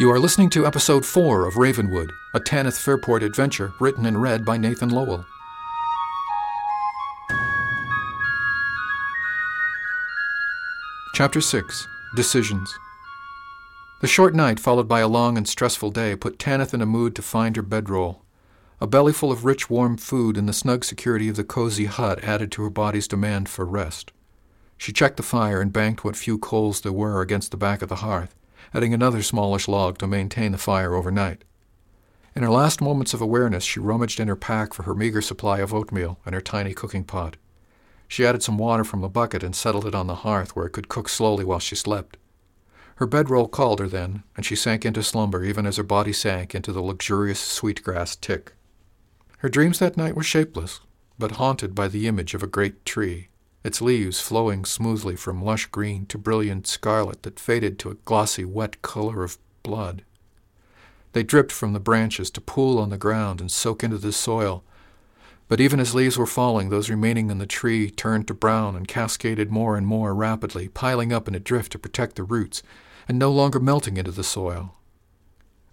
You are listening to episode 4 of Ravenwood, a Tanyth Fairport adventure written and read by Nathan Lowell. Chapter 6 Decisions The short night, followed by a long and stressful day, put Tanyth in a mood to find her bedroll. A bellyful of rich, warm food and the snug security of the cozy hut added to her body's demand for rest. She checked the fire and banked what few coals there were against the back of the hearth adding another smallish log to maintain the fire overnight. In her last moments of awareness, she rummaged in her pack for her meager supply of oatmeal and her tiny cooking pot. She added some water from the bucket and settled it on the hearth where it could cook slowly while she slept. Her bedroll called her then, and she sank into slumber even as her body sank into the luxurious sweetgrass tick. Her dreams that night were shapeless, but haunted by the image of a great tree, its leaves flowing smoothly from lush green to brilliant scarlet that faded to a glossy wet color of blood. They dripped from the branches to pool on the ground and soak into the soil. But even as leaves were falling, those remaining in the tree turned to brown and cascaded more and more rapidly, piling up in a drift to protect the roots, and no longer melting into the soil.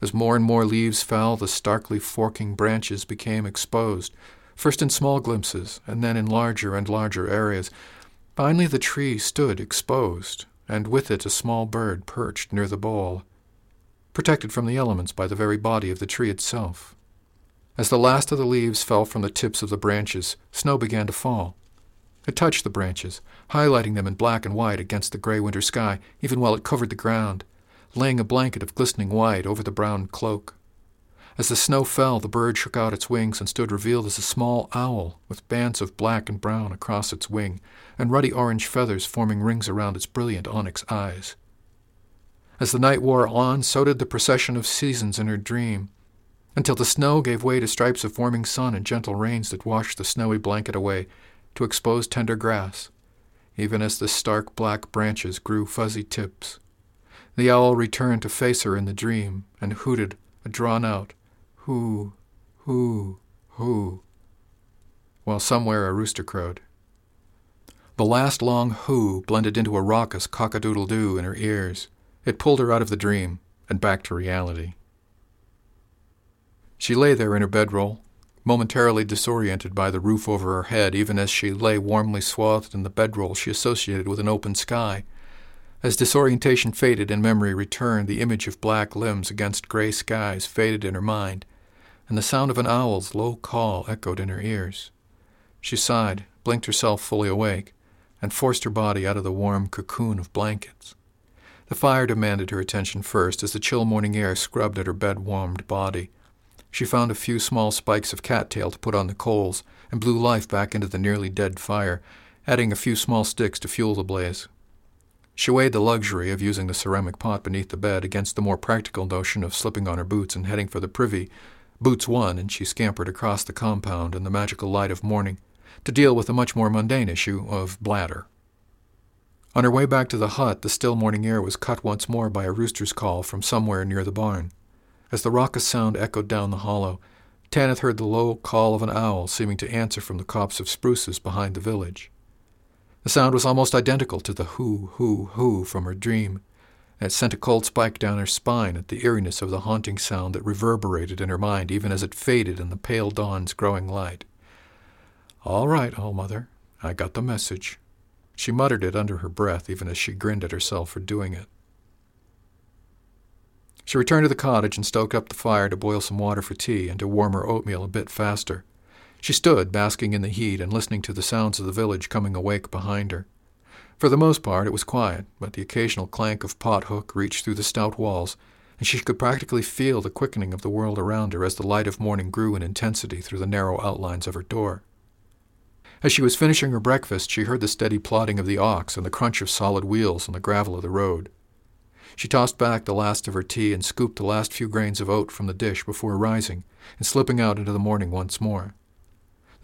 As more and more leaves fell, the starkly forking branches became exposed, first in small glimpses, and then in larger and larger areas. Finally, the tree stood exposed, and with it a small bird perched near the bole, protected from the elements by the very body of the tree itself. As the last of the leaves fell from the tips of the branches, snow began to fall. It touched the branches, highlighting them in black and white against the gray winter sky, even while it covered the ground, laying a blanket of glistening white over the brown cloak. As the snow fell, the bird shook out its wings and stood revealed as a small owl with bands of black and brown across its wing and ruddy orange feathers forming rings around its brilliant onyx eyes. As the night wore on, so did the procession of seasons in her dream, until the snow gave way to stripes of warming sun and gentle rains that washed the snowy blanket away to expose tender grass, even as the stark black branches grew fuzzy tips. The owl returned to face her in the dream and hooted a drawn out, Hoo, hoo, hoo, while somewhere a rooster crowed. The last long hoo blended into a raucous cock-a-doodle-doo in her ears. It pulled her out of the dream and back to reality. She lay there in her bedroll, momentarily disoriented by the roof over her head, even as she lay warmly swathed in the bedroll she associated with an open sky. As disorientation faded and memory returned, the image of black limbs against gray skies faded in her mind, and the sound of an owl's low call echoed in her ears. She sighed, blinked herself fully awake, and forced her body out of the warm cocoon of blankets. The fire demanded her attention first as the chill morning air scrubbed at her bed warmed body. She found a few small spikes of cattail to put on the coals and blew life back into the nearly dead fire, adding a few small sticks to fuel the blaze. She weighed the luxury of using the ceramic pot beneath the bed against the more practical notion of slipping on her boots and heading for the privy Boots won, and she scampered across the compound in the magical light of morning to deal with the much more mundane issue of bladder. On her way back to the hut, the still morning air was cut once more by a rooster's call from somewhere near the barn. As the raucous sound echoed down the hollow, Tanyth heard the low call of an owl seeming to answer from the copse of spruces behind the village. The sound was almost identical to the hoo, hoo, hoo from her dream, it sent a cold spike down her spine at the eeriness of the haunting sound that reverberated in her mind even as it faded in the pale dawn's growing light. All right, All Mother, I got the message. She muttered it under her breath, even as she grinned at herself for doing it. She returned to the cottage and stoked up the fire to boil some water for tea and to warm her oatmeal a bit faster. She stood, basking in the heat and listening to the sounds of the village coming awake behind her. For the most part, it was quiet, but the occasional clank of pot hook reached through the stout walls, and she could practically feel the quickening of the world around her as the light of morning grew in intensity through the narrow outlines of her door. As she was finishing her breakfast, she heard the steady plodding of the ox and the crunch of solid wheels on the gravel of the road. She tossed back the last of her tea and scooped the last few grains of oat from the dish before rising and slipping out into the morning once more.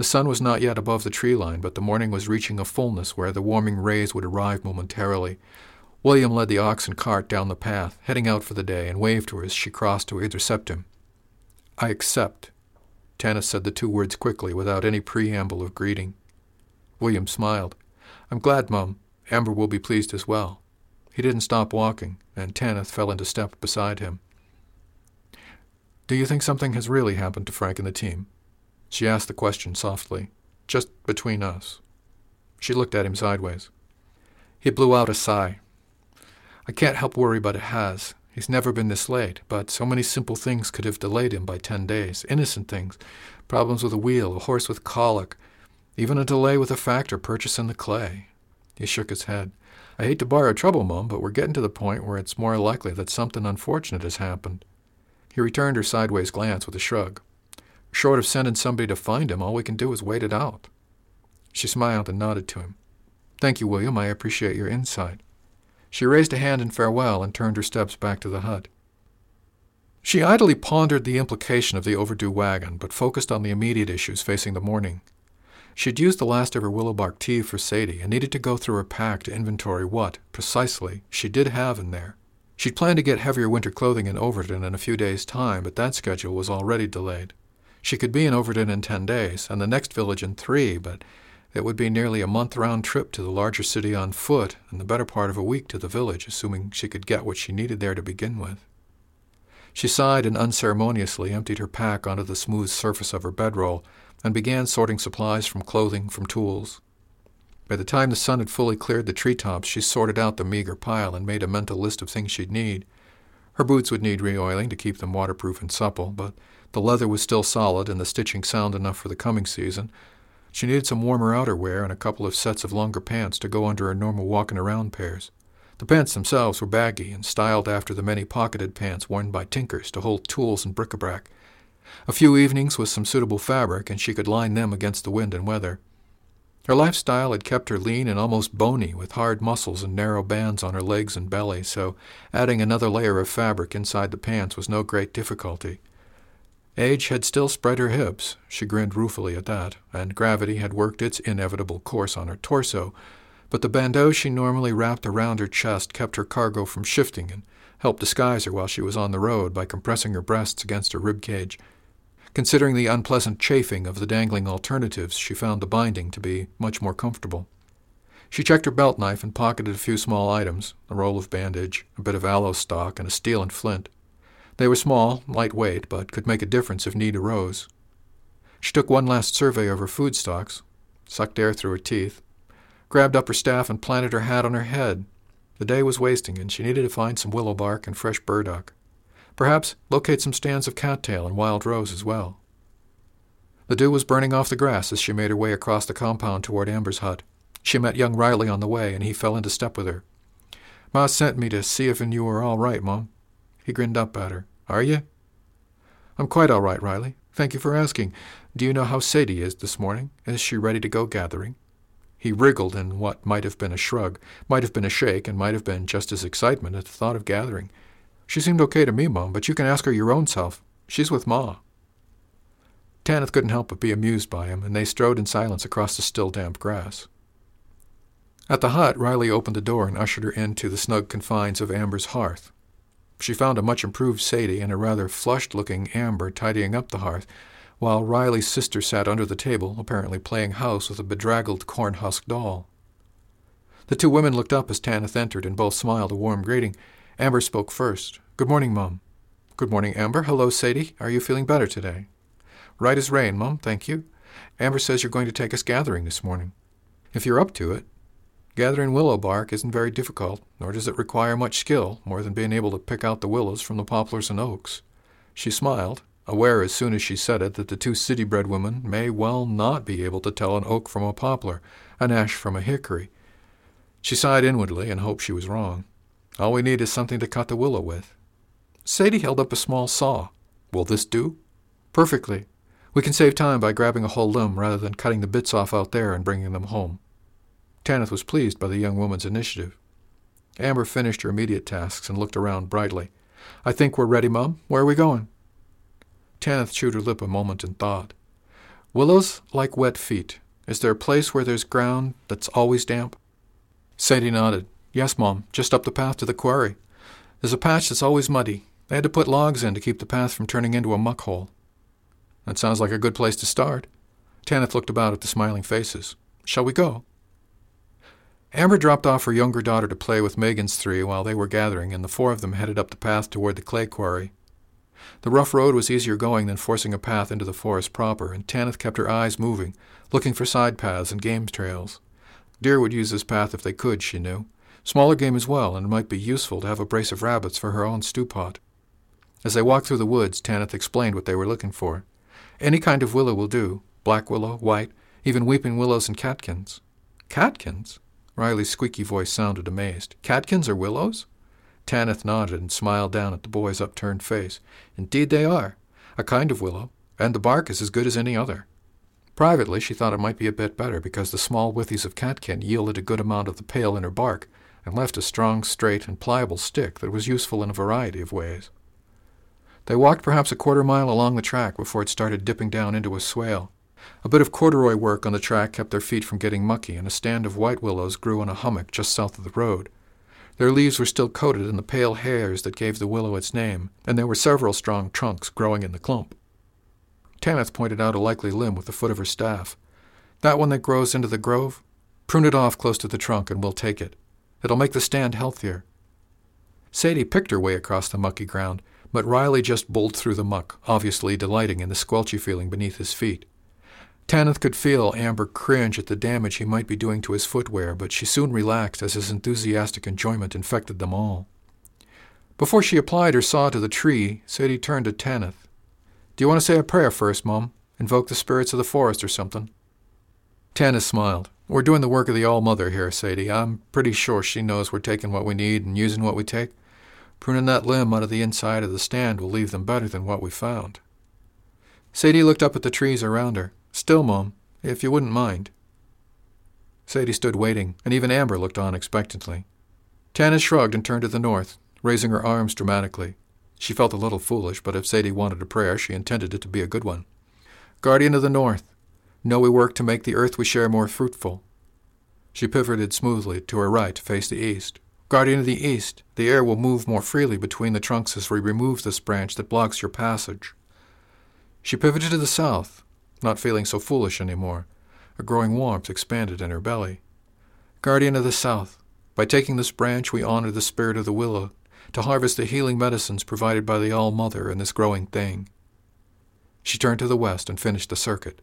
The sun was not yet above the tree line, but the morning was reaching a fullness where the warming rays would arrive momentarily. William led the ox and cart down the path, heading out for the day, and waved to her as she crossed to intercept him. I accept. Tanyth said the two words quickly, without any preamble of greeting. William smiled. I'm glad, Mum. Amber will be pleased as well. He didn't stop walking, and Tanyth fell into step beside him. Do you think something has really happened to Frank and the team? She asked the question softly, just between us. She looked at him sideways. He blew out a sigh. I can't help worry, but it has. He's never been this late, but so many simple things could have delayed him by ten days. Innocent things. Problems with a wheel, a horse with colic, even a delay with a factor purchasing the clay. He shook his head. I hate to borrow trouble, Mum, but we're getting to the point where it's more likely that something unfortunate has happened. He returned her sideways glance with a shrug. Short of sending somebody to find him, all we can do is wait it out. She smiled and nodded to him. Thank you, William. I appreciate your insight. She raised a hand in farewell and turned her steps back to the hut. She idly pondered the implication of the overdue wagon, but focused on the immediate issues facing the morning. She'd used the last of her willow bark tea for Sadie and needed to go through her pack to inventory what, precisely, she did have in there. She'd planned to get heavier winter clothing in Overton in a few days' time, but that schedule was already delayed. She could be in Overton in ten days, and the next village in three, but it would be nearly a month round trip to the larger city on foot, and the better part of a week to the village, assuming she could get what she needed there to begin with. She sighed and unceremoniously emptied her pack onto the smooth surface of her bedroll and began sorting supplies from clothing, from tools. By the time the sun had fully cleared the treetops, she sorted out the meager pile and made a mental list of things she'd need. Her boots would need reoiling to keep them waterproof and supple, but the leather was still solid and the stitching sound enough for the coming season, she needed some warmer outerwear and a couple of sets of longer pants to go under her normal walking around pairs. The pants themselves were baggy and styled after the many pocketed pants worn by tinkers to hold tools and bric-a-brac. A few evenings with some suitable fabric, and she could line them against the wind and weather. Her lifestyle had kept her lean and almost bony, with hard muscles and narrow bands on her legs and belly, so adding another layer of fabric inside the pants was no great difficulty. Age had still spread her hips, she grinned ruefully at that, and gravity had worked its inevitable course on her torso, but the bandeau she normally wrapped around her chest kept her cargo from shifting and helped disguise her while she was on the road by compressing her breasts against her rib cage. Considering the unpleasant chafing of the dangling alternatives, she found the binding to be much more comfortable. She checked her belt knife and pocketed a few small items a roll of bandage, a bit of aloe stock, and a steel and flint. They were small, lightweight, but could make a difference if need arose. She took one last survey of her food stocks, sucked air through her teeth, grabbed up her staff and planted her hat on her head. The day was wasting, and she needed to find some willow bark and fresh burdock. Perhaps locate some stands of cattail and wild rose as well. The dew was burning off the grass as she made her way across the compound toward Amber's hut. She met young Riley on the way, and he fell into step with her. Ma sent me to see if you were all right, Mom. He grinned up at her. Are you? I'm quite all right, Riley. Thank you for asking. Do you know how Sadie is this morning? Is she ready to go gathering? He wriggled in what might have been a shrug, might have been a shake, and might have been just his excitement at the thought of gathering. She seemed okay to me, Mom, but you can ask her your own self. She's with Ma. Tanyth couldn't help but be amused by him, and they strode in silence across the still damp grass. At the hut, Riley opened the door and ushered her into the snug confines of Amber's hearth. She found a much improved Sadie and a rather flushed looking Amber tidying up the hearth, while Riley's sister sat under the table, apparently playing house with a bedraggled corn husk doll. The two women looked up as Tanyth entered and both smiled a warm greeting. Amber spoke first. Good morning, Mum. Good morning, Amber. Hello, Sadie. Are you feeling better today? Right as rain, Mum, thank you. Amber says you're going to take us gathering this morning. If you're up to it. Gathering willow bark isn't very difficult, nor does it require much skill, more than being able to pick out the willows from the poplars and oaks. She smiled, aware as soon as she said it that the two city bred women may well not be able to tell an oak from a poplar, an ash from a hickory. She sighed inwardly and hoped she was wrong. All we need is something to cut the willow with. Sadie held up a small saw. Will this do? Perfectly. We can save time by grabbing a whole limb rather than cutting the bits off out there and bringing them home. Tanyth was pleased by the young woman's initiative. Amber finished her immediate tasks and looked around brightly. I think we're ready, Mum. Where are we going? Tanyth chewed her lip a moment in thought. Willows like wet feet. Is there a place where there's ground that's always damp? Sadie nodded. Yes, Mom, just up the path to the quarry. There's a patch that's always muddy. They had to put logs in to keep the path from turning into a muck hole. That sounds like a good place to start. Tanyth looked about at the smiling faces. Shall we go? Amber dropped off her younger daughter to play with Megan's three while they were gathering, and the four of them headed up the path toward the clay quarry. The rough road was easier going than forcing a path into the forest proper, and Tanyth kept her eyes moving, looking for side paths and game trails. Deer would use this path if they could, she knew. Smaller game as well, and it might be useful to have a brace of rabbits for her own stew pot. As they walked through the woods, Tanyth explained what they were looking for. Any kind of willow will do black willow, white, even weeping willows and catkins. Catkins? Riley's squeaky voice sounded amazed. Catkins are willows? Tanyth nodded and smiled down at the boy's upturned face. Indeed they are. A kind of willow, and the bark is as good as any other. Privately, she thought it might be a bit better because the small withies of catkin yielded a good amount of the pale inner bark and left a strong, straight, and pliable stick that was useful in a variety of ways. They walked perhaps a quarter mile along the track before it started dipping down into a swale. A bit of corduroy work on the track kept their feet from getting mucky, and a stand of white willows grew on a hummock just south of the road. Their leaves were still coated in the pale hairs that gave the willow its name, and there were several strong trunks growing in the clump. Tanyth pointed out a likely limb with the foot of her staff. That one that grows into the grove? Prune it off close to the trunk and we'll take it. It'll make the stand healthier. Sadie picked her way across the mucky ground, but Riley just bowled through the muck, obviously delighting in the squelchy feeling beneath his feet. Tanyth could feel Amber cringe at the damage he might be doing to his footwear, but she soon relaxed as his enthusiastic enjoyment infected them all. Before she applied her saw to the tree, Sadie turned to Tanyth. Do you want to say a prayer first, Mum? Invoke the spirits of the forest or something? Tanyth smiled. We're doing the work of the All Mother here, Sadie. I'm pretty sure she knows we're taking what we need and using what we take. Pruning that limb out of the inside of the stand will leave them better than what we found. Sadie looked up at the trees around her. Still, Mom, if you wouldn't mind. Sadie stood waiting, and even Amber looked on expectantly. Tanyth shrugged and turned to the north, raising her arms dramatically. She felt a little foolish, but if Sadie wanted a prayer, she intended it to be a good one. Guardian of the North, know we work to make the earth we share more fruitful. She pivoted smoothly to her right to face the east. Guardian of the East, the air will move more freely between the trunks as we remove this branch that blocks your passage. She pivoted to the south, not feeling so foolish any more. A growing warmth expanded in her belly. Guardian of the South, by taking this branch we honor the spirit of the willow to harvest the healing medicines provided by the All Mother in this growing thing. She turned to the west and finished the circuit.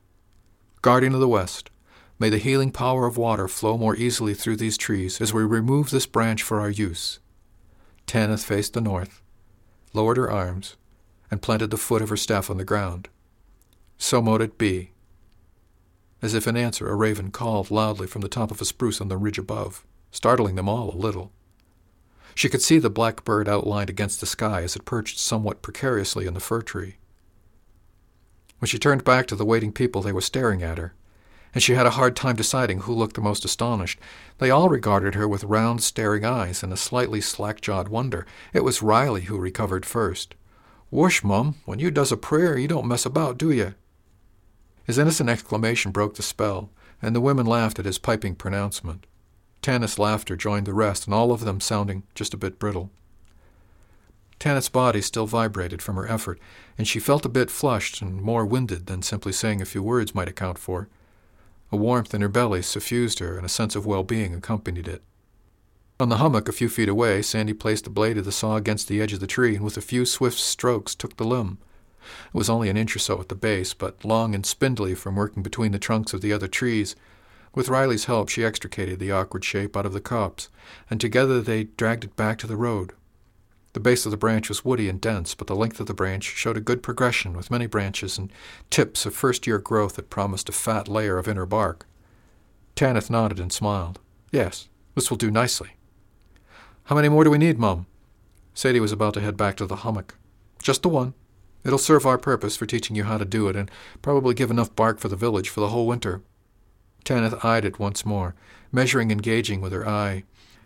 Guardian of the West, may the healing power of water flow more easily through these trees as we remove this branch for our use. Tanyth faced the north, lowered her arms, and planted the foot of her staff on the ground. So mote it be. As if in answer, a raven called loudly from the top of a spruce on the ridge above, startling them all a little. She could see the black bird outlined against the sky as it perched somewhat precariously in the fir tree. When she turned back to the waiting people, they were staring at her, and she had a hard time deciding who looked the most astonished. They all regarded her with round, staring eyes and a slightly slack-jawed wonder. It was Riley who recovered first. Whoosh, Mum, when you does a prayer, you don't mess about, do you? His innocent exclamation broke the spell, and the women laughed at his piping pronouncement. Tanyth's laughter joined the rest, and all of them sounding just a bit brittle. Tanyth's body still vibrated from her effort, and she felt a bit flushed and more winded than simply saying a few words might account for. A warmth in her belly suffused her, and a sense of well-being accompanied it. On the hummock a few feet away, Sandy placed the blade of the saw against the edge of the tree, and with a few swift strokes took the limb. It was only an inch or so at the base, but long and spindly from working between the trunks of the other trees. With Riley's help, she extricated the awkward shape out of the copse, and together they dragged it back to the road. The base of the branch was woody and dense, but the length of the branch showed a good progression, with many branches and tips of first-year growth that promised a fat layer of inner bark. Tanyth nodded and smiled. Yes, this will do nicely. How many more do we need, Mum? Sadie was about to head back to the hummock. Just the one. It'll serve our purpose for teaching you how to do it, and probably give enough bark for the village for the whole winter. Tanyth eyed it once more, measuring and gauging with her eye.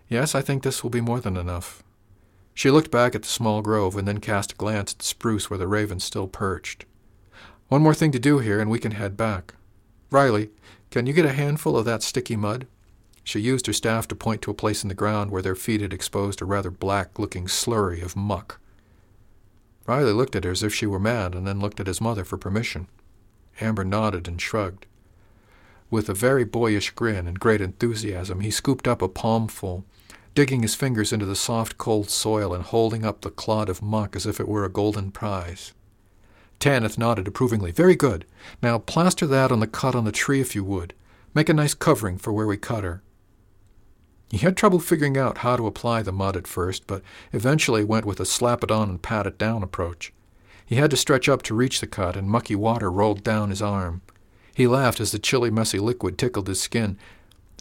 Yes, I think this will be more than enough. She looked back at the small grove and then cast a glance at the spruce where the raven still perched. One more thing to do here, and we can head back. Riley, can you get a handful of that sticky mud? She used her staff to point to a place in the ground where their feet had exposed a rather black-looking slurry of muck. Riley looked at her as if she were mad, and then looked at his mother for permission. Amber nodded and shrugged. With a very boyish grin and great enthusiasm, he scooped up a palmful, digging his fingers into the soft, cold soil and holding up the clod of muck as if it were a golden prize. Tanyth nodded approvingly. Very good. Now plaster that on the cut on the tree if you would. Make a nice covering for where we cut her. He had trouble figuring out how to apply the mud at first, but eventually went with a slap it on and pat it down approach. He had to stretch up to reach the cut, and mucky water rolled down his arm. He laughed as the chilly, messy liquid tickled his skin.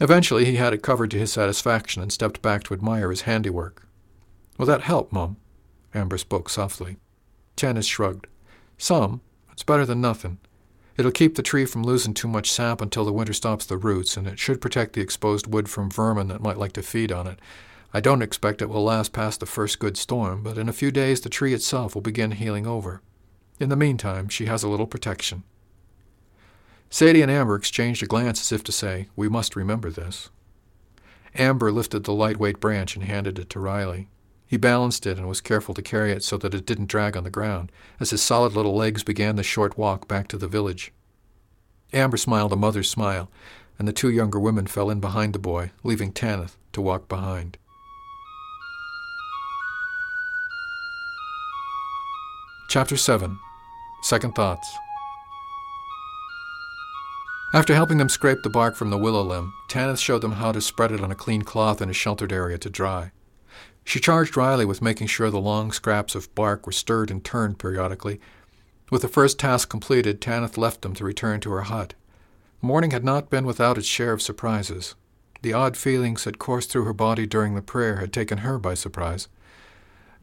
Eventually, he had it covered to his satisfaction and stepped back to admire his handiwork. Will that help, Mum? Amber spoke softly. Tanyth shrugged. Some. It's better than nothing. It'll keep the tree from losing too much sap until the winter stops the roots, and it should protect the exposed wood from vermin that might like to feed on it. I don't expect it will last past the first good storm, but in a few days the tree itself will begin healing over. In the meantime, she has a little protection. Sadie and Amber exchanged a glance as if to say, We must remember this. Amber lifted the lightweight branch and handed it to Riley. He balanced it and was careful to carry it so that it didn't drag on the ground as his solid little legs began the short walk back to the village. Amber smiled a mother's smile, and the two younger women fell in behind the boy, leaving Tanyth to walk behind. Chapter 7 Second Thoughts After helping them scrape the bark from the willow limb, Tanyth showed them how to spread it on a clean cloth in a sheltered area to dry. She charged Riley with making sure the long scraps of bark were stirred and turned periodically. With the first task completed, Tanyth left them to return to her hut. The morning had not been without its share of surprises. The odd feelings that coursed through her body during the prayer had taken her by surprise.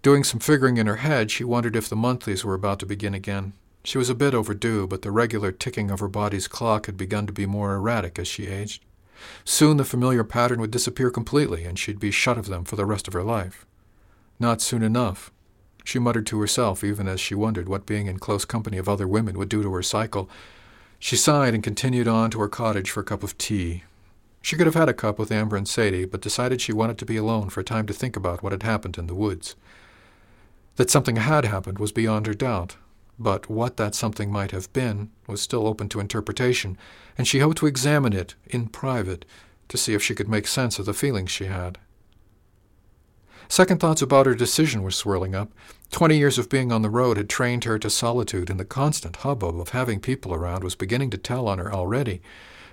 Doing some figuring in her head, she wondered if the monthlies were about to begin again. She was a bit overdue, but the regular ticking of her body's clock had begun to be more erratic as she aged. Soon the familiar pattern would disappear completely, and she'd be shut of them for the rest of her life. Not soon enough. She muttered to herself, even as she wondered what being in close company of other women would do to her cycle. She sighed and continued on to her cottage for a cup of tea. She could have had a cup with Amber and Sadie, but decided she wanted to be alone for a time to think about what had happened in the woods. That something had happened was beyond her doubt, but what that something might have been was still open to interpretation, and she hoped to examine it in private to see if she could make sense of the feelings she had. Second thoughts about her decision were swirling up. Twenty years of being on the road had trained her to solitude, and the constant hubbub of having people around was beginning to tell on her already.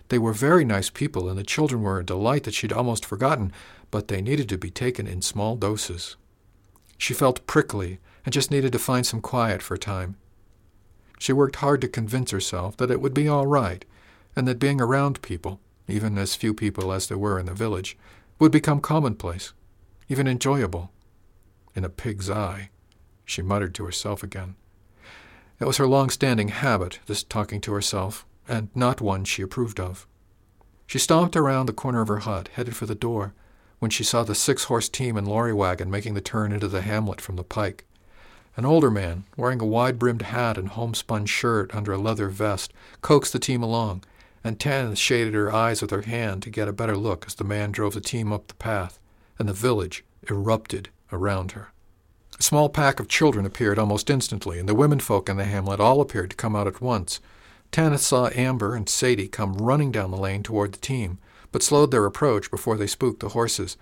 They were very nice people, and the children were a delight that she'd almost forgotten, but they needed to be taken in small doses. She felt prickly and just needed to find some quiet for a time. She worked hard to convince herself that it would be all right, and that being around people, even as few people as there were in the village, would become commonplace, even enjoyable. In a pig's eye, she muttered to herself again. It was her long-standing habit, this talking to herself, and not one she approved of. She stomped around the corner of her hut, headed for the door, when she saw the six-horse team and lorry wagon making the turn into the hamlet from the pike. An older man, wearing a wide brimmed hat and homespun shirt under a leather vest, coaxed the team along, and Tanyth shaded her eyes with her hand to get a better look as the man drove the team up the path, and the village erupted around her. A small pack of children appeared almost instantly, and the womenfolk in the hamlet all appeared to come out at once. Tanyth saw Amber and Sadie come running down the lane toward the team, but slowed their approach before they spooked the horses,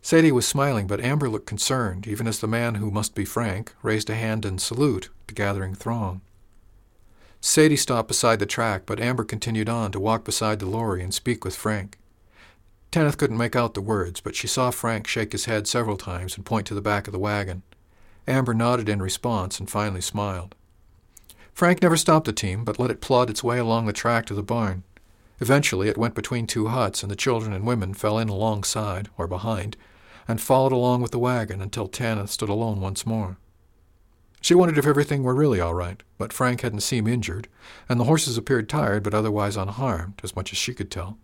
Sadie was smiling, but Amber looked concerned, even as the man who must be Frank raised a hand in salute to the gathering throng. Sadie stopped beside the track, but Amber continued on to walk beside the lorry and speak with Frank. Tanyth couldn't make out the words, but she saw Frank shake his head several times and point to the back of the wagon. Amber nodded in response and finally smiled. Frank never stopped the team, but let it plod its way along the track to the barn. Eventually, it went between two huts, and the children and women fell in alongside, or behind, and followed along with the wagon until Tanyth stood alone once more. She wondered if everything were really all right, but Frank hadn't seemed injured, and the horses appeared tired but otherwise unharmed, as much as she could tell.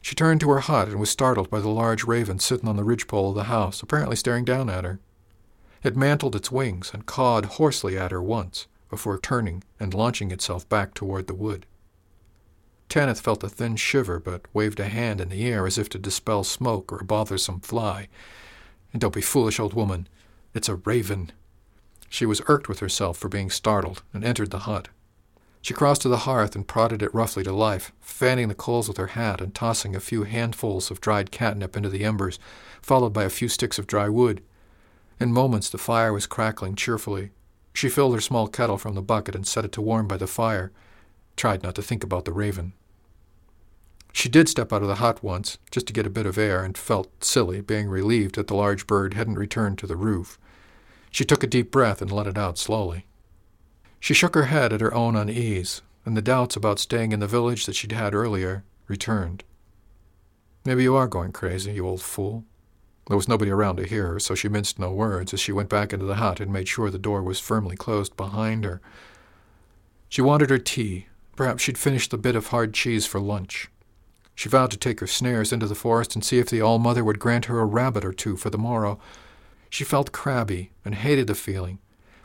She turned to her hut and was startled by the large raven sitting on the ridgepole of the house, apparently staring down at her. It mantled its wings and cawed hoarsely at her once, before turning and launching itself back toward the wood. Tanyth felt a thin shiver, but waved a hand in the air as if to dispel smoke or a bothersome fly. And don't be foolish, old woman. It's a raven. She was irked with herself for being startled and entered the hut. She crossed to the hearth and prodded it roughly to life, fanning the coals with her hat and tossing a few handfuls of dried catnip into the embers, followed by a few sticks of dry wood. In moments the fire was crackling cheerfully. She filled her small kettle from the bucket and set it to warm by the fire, tried not to think about the raven. She did step out of the hut once, just to get a bit of air, and felt silly, being relieved that the large bird hadn't returned to the roof. She took a deep breath and let it out slowly. She shook her head at her own unease, and the doubts about staying in the village that she'd had earlier returned. Maybe you are going crazy, you old fool. There was nobody around to hear her, so she minced no words as she went back into the hut and made sure the door was firmly closed behind her. She wanted her tea. Perhaps she'd finished the bit of hard cheese for lunch. She vowed to take her snares into the forest and see if the All Mother would grant her a rabbit or two for the morrow. She felt crabby and hated the feeling,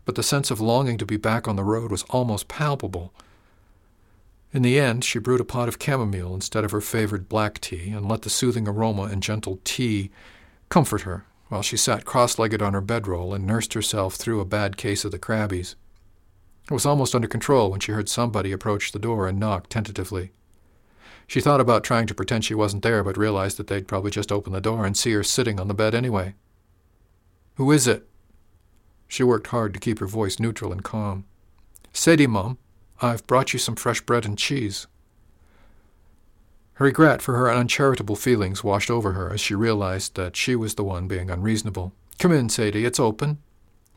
but the sense of longing to be back on the road was almost palpable. In the end, she brewed a pot of chamomile instead of her favored black tea and let the soothing aroma and gentle tea comfort her while she sat cross legged on her bedroll and nursed herself through a bad case of the crabbies. It was almost under control when she heard somebody approach the door and knock tentatively. She thought about trying to pretend she wasn't there, but realized that they'd probably just open the door and see her sitting on the bed anyway. Who is it? She worked hard to keep her voice neutral and calm. Sadie, Mum, I've brought you some fresh bread and cheese. Her regret for her uncharitable feelings washed over her as she realized that she was the one being unreasonable. Come in, Sadie, it's open.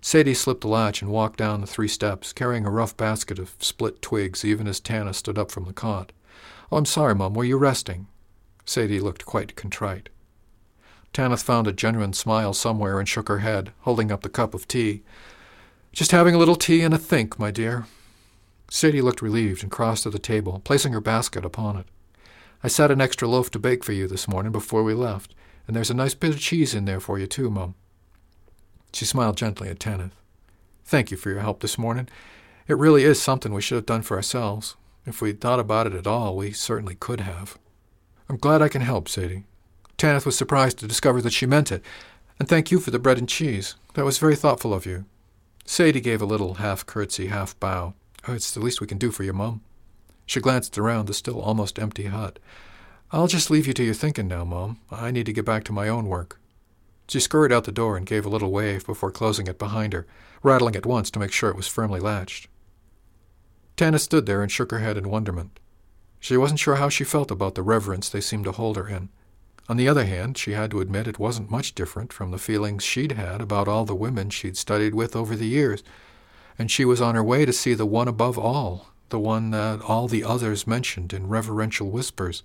Sadie slipped the latch and walked down the three steps, carrying a rough basket of split twigs even as Tanyth stood up from the cot. Oh, I'm sorry, Mum, were you resting? Sadie looked quite contrite. Tanyth found a genuine smile somewhere and shook her head, holding up the cup of tea. Just having a little tea and a think, my dear. Sadie looked relieved and crossed to the table, placing her basket upon it. I set an extra loaf to bake for you this morning before we left, and there's a nice bit of cheese in there for you, too, Mum. She smiled gently at Tanyth. Thank you for your help this morning. It really is something we should have done for ourselves. If we'd thought about it at all, we certainly could have. I'm glad I can help, Sadie. Tanyth was surprised to discover that she meant it. And thank you for the bread and cheese. That was very thoughtful of you. Sadie gave a little half curtsy, half bow. Oh, it's the least we can do for you, Mum. She glanced around the still almost empty hut. I'll just leave you to your thinking now, Mum. I need to get back to my own work. She scurried out the door and gave a little wave before closing it behind her, rattling it once to make sure it was firmly latched. Tanyth stood there and shook her head in wonderment. She wasn't sure how she felt about the reverence they seemed to hold her in. On the other hand, she had to admit it wasn't much different from the feelings she'd had about all the women she'd studied with over the years, and she was on her way to see the one above all, the one that all the others mentioned in reverential whispers.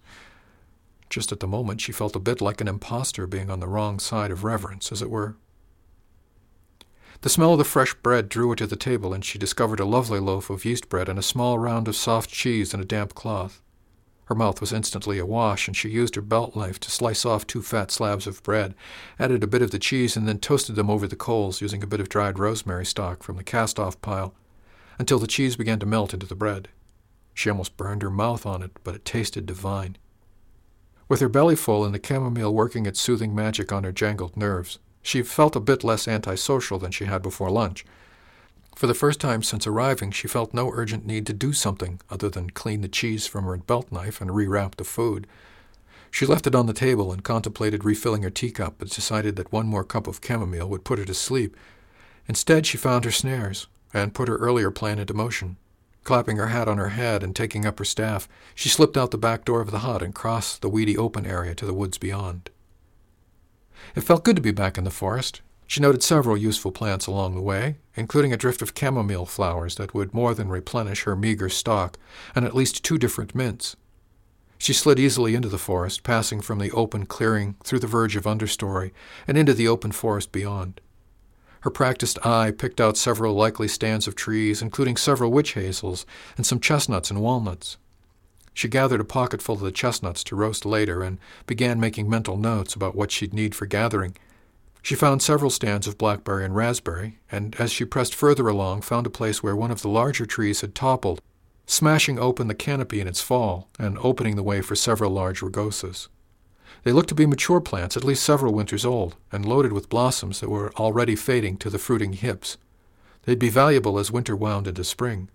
Just at the moment, she felt a bit like an impostor being on the wrong side of reverence, as it were. The smell of the fresh bread drew her to the table, and she discovered a lovely loaf of yeast bread and a small round of soft cheese in a damp cloth. Her mouth was instantly awash, and she used her belt knife to slice off two fat slabs of bread, added a bit of the cheese, and then toasted them over the coals using a bit of dried rosemary stalk from the cast off pile until the cheese began to melt into the bread. She almost burned her mouth on it, but it tasted divine. With her belly full and the chamomile working its soothing magic on her jangled nerves, she felt a bit less antisocial than she had before lunch. For the first time since arriving, she felt no urgent need to do something other than clean the cheese from her belt knife and rewrap the food. She left it on the table and contemplated refilling her teacup, but decided that one more cup of chamomile would put her to sleep. Instead, she found her snares and put her earlier plan into motion. Clapping her hat on her head and taking up her staff, she slipped out the back door of the hut and crossed the weedy open area to the woods beyond. It felt good to be back in the forest, she noted several useful plants along the way, including a drift of chamomile flowers that would more than replenish her meager stock, and at least two different mints. She slid easily into the forest, passing from the open clearing through the verge of understory and into the open forest beyond. Her practiced eye picked out several likely stands of trees, including several witch hazels and some chestnuts and walnuts. She gathered a pocketful of the chestnuts to roast later and began making mental notes about what she'd need for gathering she found several stands of blackberry and raspberry, and as she pressed further along, found a place where one of the larger trees had toppled, smashing open the canopy in its fall and opening the way for several large rugosas. They looked to be mature plants, at least several winters old, and loaded with blossoms that were already fading to the fruiting hips. They'd be valuable as winter wound into spring.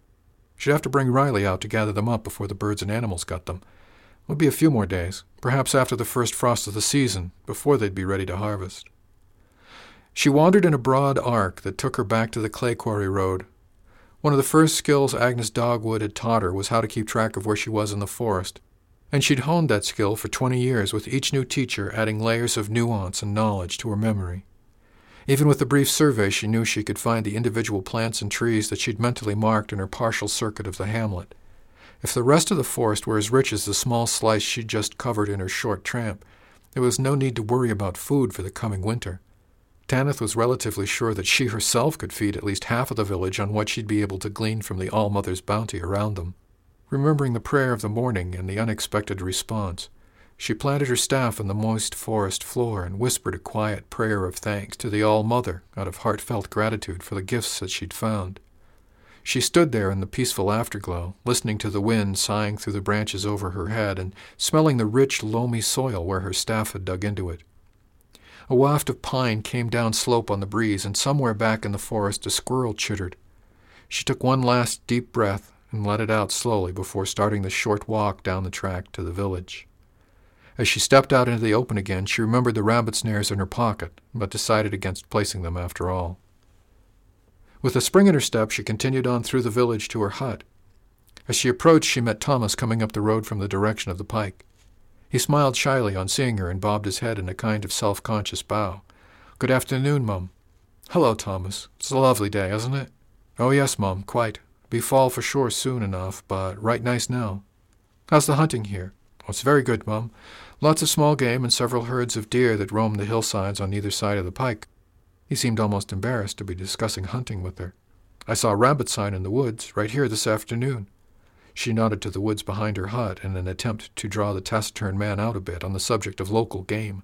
She'd have to bring Riley out to gather them up before the birds and animals got them. It would be a few more days, perhaps after the first frost of the season, before they'd be ready to harvest. She wandered in a broad arc that took her back to the clay quarry road. One of the first skills Agnes Dogwood had taught her was how to keep track of where she was in the forest, and she'd honed that skill for twenty years, with each new teacher adding layers of nuance and knowledge to her memory. Even with the brief survey, she knew she could find the individual plants and trees that she'd mentally marked in her partial circuit of the hamlet. If the rest of the forest were as rich as the small slice she'd just covered in her short tramp, there was no need to worry about food for the coming winter. Tanyth was relatively sure that she herself could feed at least half of the village on what she'd be able to glean from the All Mother's bounty around them. Remembering the prayer of the morning and the unexpected response, she planted her staff on the moist forest floor and whispered a quiet prayer of thanks to the All Mother out of heartfelt gratitude for the gifts that she'd found. She stood there in the peaceful afterglow, listening to the wind sighing through the branches over her head and smelling the rich, loamy soil where her staff had dug into it. A waft of pine came down slope on the breeze, and somewhere back in the forest a squirrel chittered. She took one last deep breath and let it out slowly before starting the short walk down the track to the village. As she stepped out into the open again, she remembered the rabbit snares in her pocket, but decided against placing them after all. With a spring in her step, she continued on through the village to her hut. As she approached, she met Thomas coming up the road from the direction of the pike. He smiled shyly on seeing her and bobbed his head in a kind of self conscious bow. Good afternoon, Mum. Hello, Thomas. It's a lovely day, isn't it? Oh, yes, Mum, quite. Be fall for sure soon enough, but right nice now. How's the hunting here? Oh, it's very good, Mum. Lots of small game and several herds of deer that roam the hillsides on either side of the pike. He seemed almost embarrassed to be discussing hunting with her. I saw a rabbit sign in the woods, right here this afternoon. She nodded to the woods behind her hut in an attempt to draw the taciturn man out a bit on the subject of local game.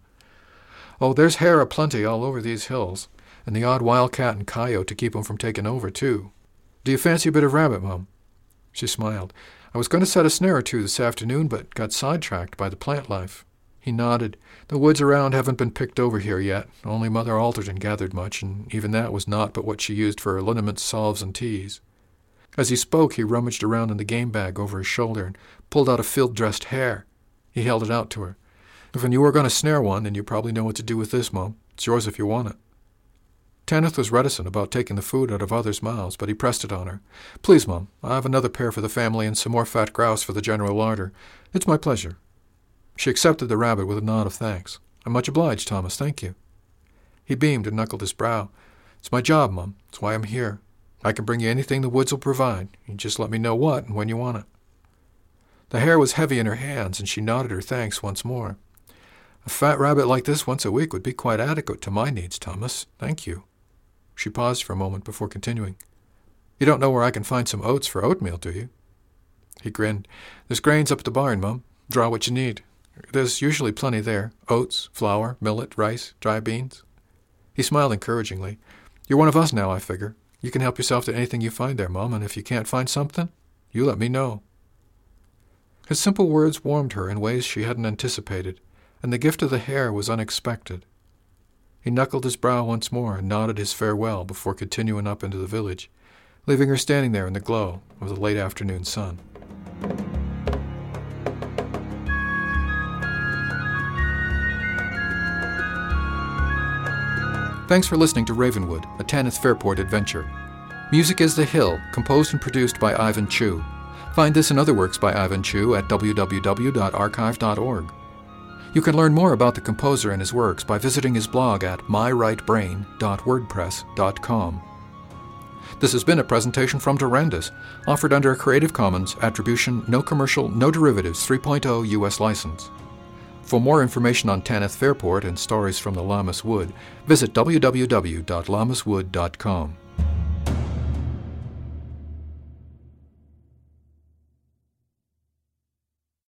Oh, there's hare aplenty all over these hills, and the odd wildcat and coyote to keep 'em from taking over, too. Do you fancy a bit of rabbit, Mum? She smiled. I was going to set a snare or two this afternoon, but got sidetracked by the plant life. He nodded. The woods around haven't been picked over here yet. Only Mother Alderton gathered much, and even that was not but what she used for her liniments, salves, and teas. As he spoke, he rummaged around in the game bag over his shoulder and pulled out a field dressed hare. He held it out to her. If you were going to snare one, then you probably know what to do with this, Mum. It's yours if you want it. Tanyth was reticent about taking the food out of others' mouths, but he pressed it on her. Please, Mum, I have another pair for the family and some more fat grouse for the general larder. It's my pleasure. She accepted the rabbit with a nod of thanks. I'm much obliged, Thomas, thank you. He beamed and knuckled his brow. It's my job, Mum. It's why I'm here. I can bring you anything the woods will provide. You just let me know what and when you want it. The hare was heavy in her hands, and she nodded her thanks once more. A fat rabbit like this once a week would be quite adequate to my needs, Thomas. Thank you. She paused for a moment before continuing. You don't know where I can find some oats for oatmeal, do you? He grinned. There's grains up at the barn, Mum. Draw what you need. There's usually plenty there oats, flour, millet, rice, dry beans. He smiled encouragingly. You're one of us now, I figure. You can help yourself to anything you find there, Mum, and if you can't find something, you let me know. His simple words warmed her in ways she hadn't anticipated, and the gift of the hare was unexpected. He knuckled his brow once more and nodded his farewell before continuing up into the village, leaving her standing there in the glow of the late afternoon sun. Thanks for listening to Ravenwood, a Tanyth Fairport adventure. Music is The Hill, composed and produced by Ivan Chew. Find this and other works by Ivan Chew at www.archive.org. You can learn more about the composer and his works by visiting his blog at myrightbrain.wordpress.com. This has been a presentation from Durandus, offered under a Creative Commons Attribution No Commercial No Derivatives 3.0 U.S. license. For more information on Tanyth Fairport and stories from the Lammas Wood, visit www.lammaswood.com.